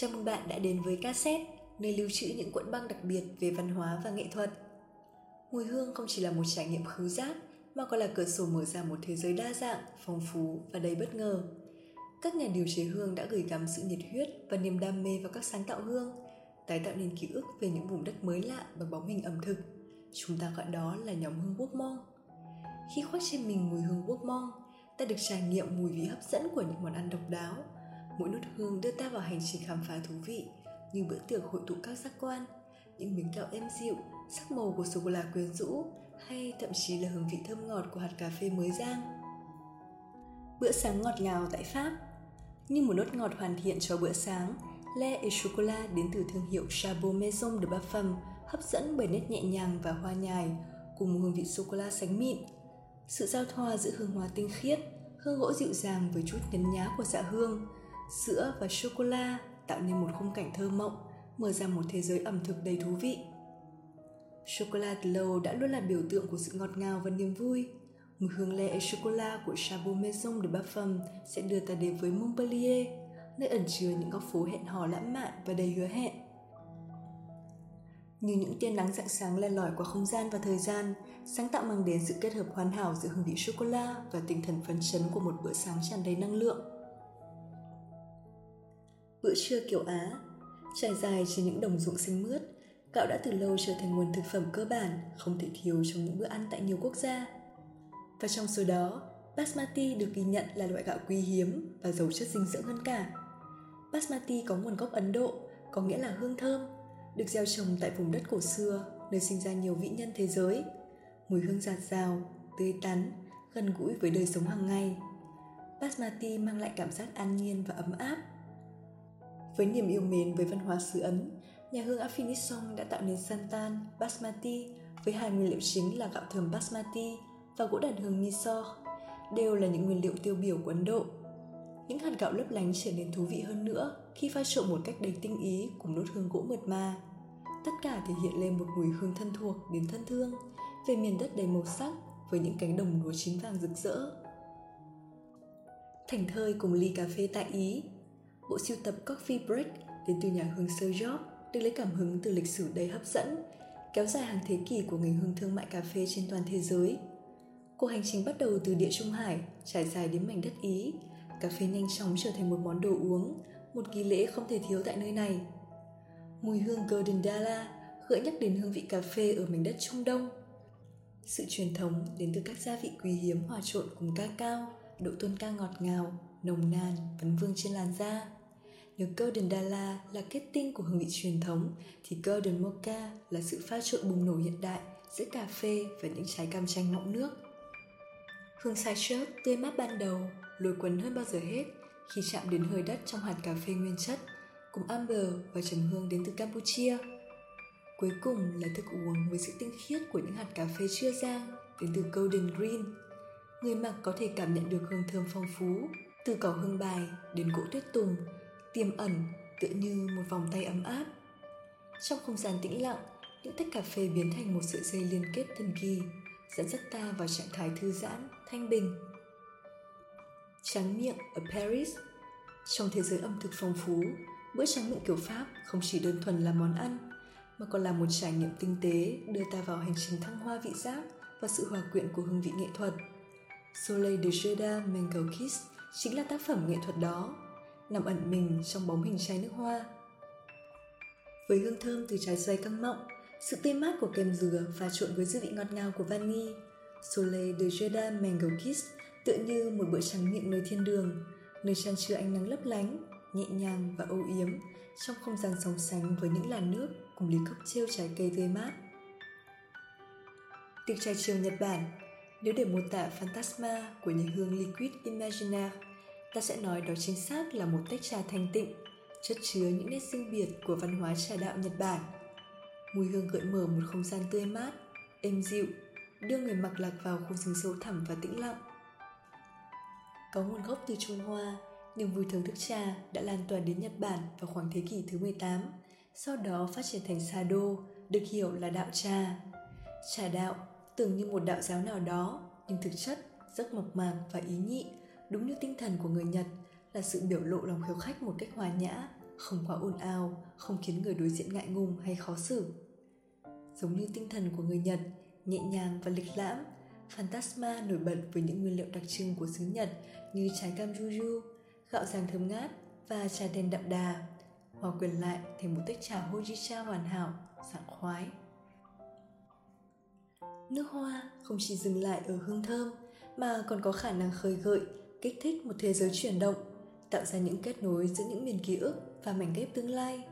Chào mừng bạn đã đến với cassette, nơi lưu trữ những cuộn băng đặc biệt về văn hóa và nghệ thuật. Mùi hương không chỉ là một trải nghiệm khứu giác, mà còn là cửa sổ mở ra một thế giới đa dạng, phong phú và đầy bất ngờ. Các nhà điều chế hương đã gửi gắm sự nhiệt huyết và niềm đam mê vào các sáng tạo hương, tái tạo nên ký ức về những vùng đất mới lạ bằng bóng hình ẩm thực. Chúng ta gọi đó là nhóm hương Quốc Mong. Khi khoác trên mình mùi hương Quốc Mong, ta được trải nghiệm mùi vị hấp dẫn của những món ăn độc đáo, mỗi nốt hương đưa ta vào hành trình khám phá thú vị, như bữa tiệc hội tụ các giác quan, những miếng kẹo êm dịu, sắc màu của sô cô la quyến rũ, hay thậm chí là hương vị thơm ngọt của hạt cà phê mới rang bữa sáng ngọt ngào tại pháp, như một nốt ngọt hoàn thiện cho bữa sáng lait et chocolat đến từ thương hiệu Chabot Maison de Parfum, hấp dẫn bởi nét nhẹ nhàng và hoa nhài, cùng hương vị sô cô la sánh mịn. Sự giao thoa giữa hương hoa tinh khiết, hương gỗ dịu dàng với chút nhấn nhá của dạ hương sữa và sô cô la tạo nên một khung cảnh thơ mộng, mở ra một thế giới ẩm thực đầy thú vị. Sô cô la lâu đã luôn là biểu tượng của sự ngọt ngào và niềm vui. Mùi hương lẹ e sô cô la của Chabot Maison de Parfum sẽ đưa ta đến với Montpellier, nơi ẩn chứa những góc phố hẹn hò lãng mạn và đầy hứa hẹn. Như những tia nắng rạng sáng len lỏi qua không gian và thời gian, sáng tạo mang đến sự kết hợp hoàn hảo giữa hương vị sô-cô-la và tinh thần phấn chấn của một bữa sáng tràn đầy năng lượng bữa trưa kiểu Á. Trải dài trên những đồng ruộng xanh mướt, gạo đã từ lâu trở thành nguồn thực phẩm cơ bản không thể thiếu trong những bữa ăn tại nhiều quốc gia. Và trong số đó, Basmati được ghi nhận là loại gạo quý hiếm và giàu chất dinh dưỡng hơn cả. Basmati có nguồn gốc Ấn Độ, có nghĩa là hương thơm, được gieo trồng tại vùng đất cổ xưa, nơi sinh ra nhiều vĩ nhân thế giới. Mùi hương giạt rào, tươi tắn, gần gũi với đời sống hàng ngày. Basmati mang lại cảm giác an nhiên và ấm áp, với niềm yêu mến với văn hóa xứ Ấn, nhà hương Affinison đã tạo nên santan, basmati với hai nguyên liệu chính là gạo thơm basmati và gỗ đàn hương Mysore, đều là những nguyên liệu tiêu biểu của Ấn Độ. Những hạt gạo lấp lánh trở nên thú vị hơn nữa khi pha trộn một cách đầy tinh ý cùng nốt hương gỗ mượt mà. Tất cả thể hiện lên một mùi hương thân thuộc đến thân thương về miền đất đầy màu sắc với những cánh đồng lúa chín vàng rực rỡ. Thành thơi cùng ly cà phê tại Ý Bộ siêu tập Coffee Break đến từ nhà hương Sir George được lấy cảm hứng từ lịch sử đầy hấp dẫn, kéo dài hàng thế kỷ của ngành hương thương mại cà phê trên toàn thế giới. Cuộc hành trình bắt đầu từ địa Trung Hải, trải dài đến mảnh đất Ý. Cà phê nhanh chóng trở thành một món đồ uống, một nghi lễ không thể thiếu tại nơi này. Mùi hương Golden Dala gợi nhắc đến hương vị cà phê ở mảnh đất Trung Đông. Sự truyền thống đến từ các gia vị quý hiếm hòa trộn cùng ca cao, độ tôn ca ngọt ngào, nồng nàn, vấn vương trên làn da. Nếu Golden Dala là kết tinh của hương vị truyền thống, thì Golden Mocha là sự pha trộn bùng nổ hiện đại giữa cà phê và những trái cam chanh mọng nước. Hương citrus tươi mát ban đầu, lôi cuốn hơn bao giờ hết khi chạm đến hơi đất trong hạt cà phê nguyên chất, cùng amber và trầm hương đến từ Campuchia. Cuối cùng là thức uống với sự tinh khiết của những hạt cà phê chưa rang đến từ Golden Green. Người mặc có thể cảm nhận được hương thơm phong phú, từ cỏ hương bài đến gỗ tuyết tùng tiềm ẩn tựa như một vòng tay ấm áp. Trong không gian tĩnh lặng, những tách cà phê biến thành một sợi dây liên kết thần kỳ, dẫn dắt ta vào trạng thái thư giãn, thanh bình. Tráng miệng ở Paris Trong thế giới ẩm thực phong phú, bữa tráng miệng kiểu Pháp không chỉ đơn thuần là món ăn, mà còn là một trải nghiệm tinh tế đưa ta vào hành trình thăng hoa vị giác và sự hòa quyện của hương vị nghệ thuật. Soleil de Jeda Mango Kiss chính là tác phẩm nghệ thuật đó nằm ẩn mình trong bóng hình chai nước hoa. Với hương thơm từ trái xoay căng mọng, sự tươi mát của kem dừa pha trộn với dư vị ngọt ngào của vani, Soleil de Jeda Mango Kiss tựa như một bữa trắng miệng nơi thiên đường, nơi chan chứa ánh nắng lấp lánh, nhẹ nhàng và âu yếm trong không gian sóng sánh với những làn nước cùng ly treo trái cây tươi mát. Tiệc trai chiều Nhật Bản nếu để mô tả Phantasma của nhà hương Liquid Imaginaire ta sẽ nói đó chính xác là một tách trà thanh tịnh, chất chứa những nét riêng biệt của văn hóa trà đạo Nhật Bản. Mùi hương gợi mở một không gian tươi mát, êm dịu, đưa người mặc lạc vào khu rừng sâu thẳm và tĩnh lặng. Có nguồn gốc từ Trung Hoa, niềm vui thưởng thức trà đã lan tỏa đến Nhật Bản vào khoảng thế kỷ thứ 18, sau đó phát triển thành Sado, được hiểu là đạo trà. Trà đạo tưởng như một đạo giáo nào đó, nhưng thực chất rất mộc mạc và ý nhị, đúng như tinh thần của người Nhật là sự biểu lộ lòng hiếu khách một cách hòa nhã, không quá ồn ào, không khiến người đối diện ngại ngùng hay khó xử. Giống như tinh thần của người Nhật, nhẹ nhàng và lịch lãm, Phantasma nổi bật với những nguyên liệu đặc trưng của xứ Nhật như trái cam juju, gạo rang thơm ngát và trà đen đậm đà, hòa quyện lại thành một tách trà hojicha hoàn hảo, sảng khoái. Nước hoa không chỉ dừng lại ở hương thơm mà còn có khả năng khơi gợi, kích thích một thế giới chuyển động, tạo ra những kết nối giữa những miền ký ức và mảnh ghép tương lai.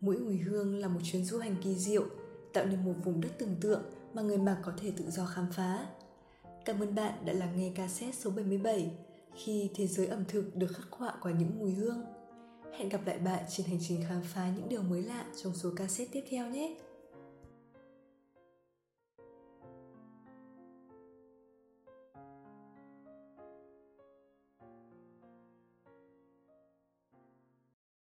Mỗi mùi hương là một chuyến du hành kỳ diệu, tạo nên một vùng đất tưởng tượng mà người mặc có thể tự do khám phá. Cảm ơn bạn đã lắng nghe cassette số 77 khi thế giới ẩm thực được khắc họa qua những mùi hương. Hẹn gặp lại bạn trên hành trình khám phá những điều mới lạ trong số cassette tiếp theo nhé!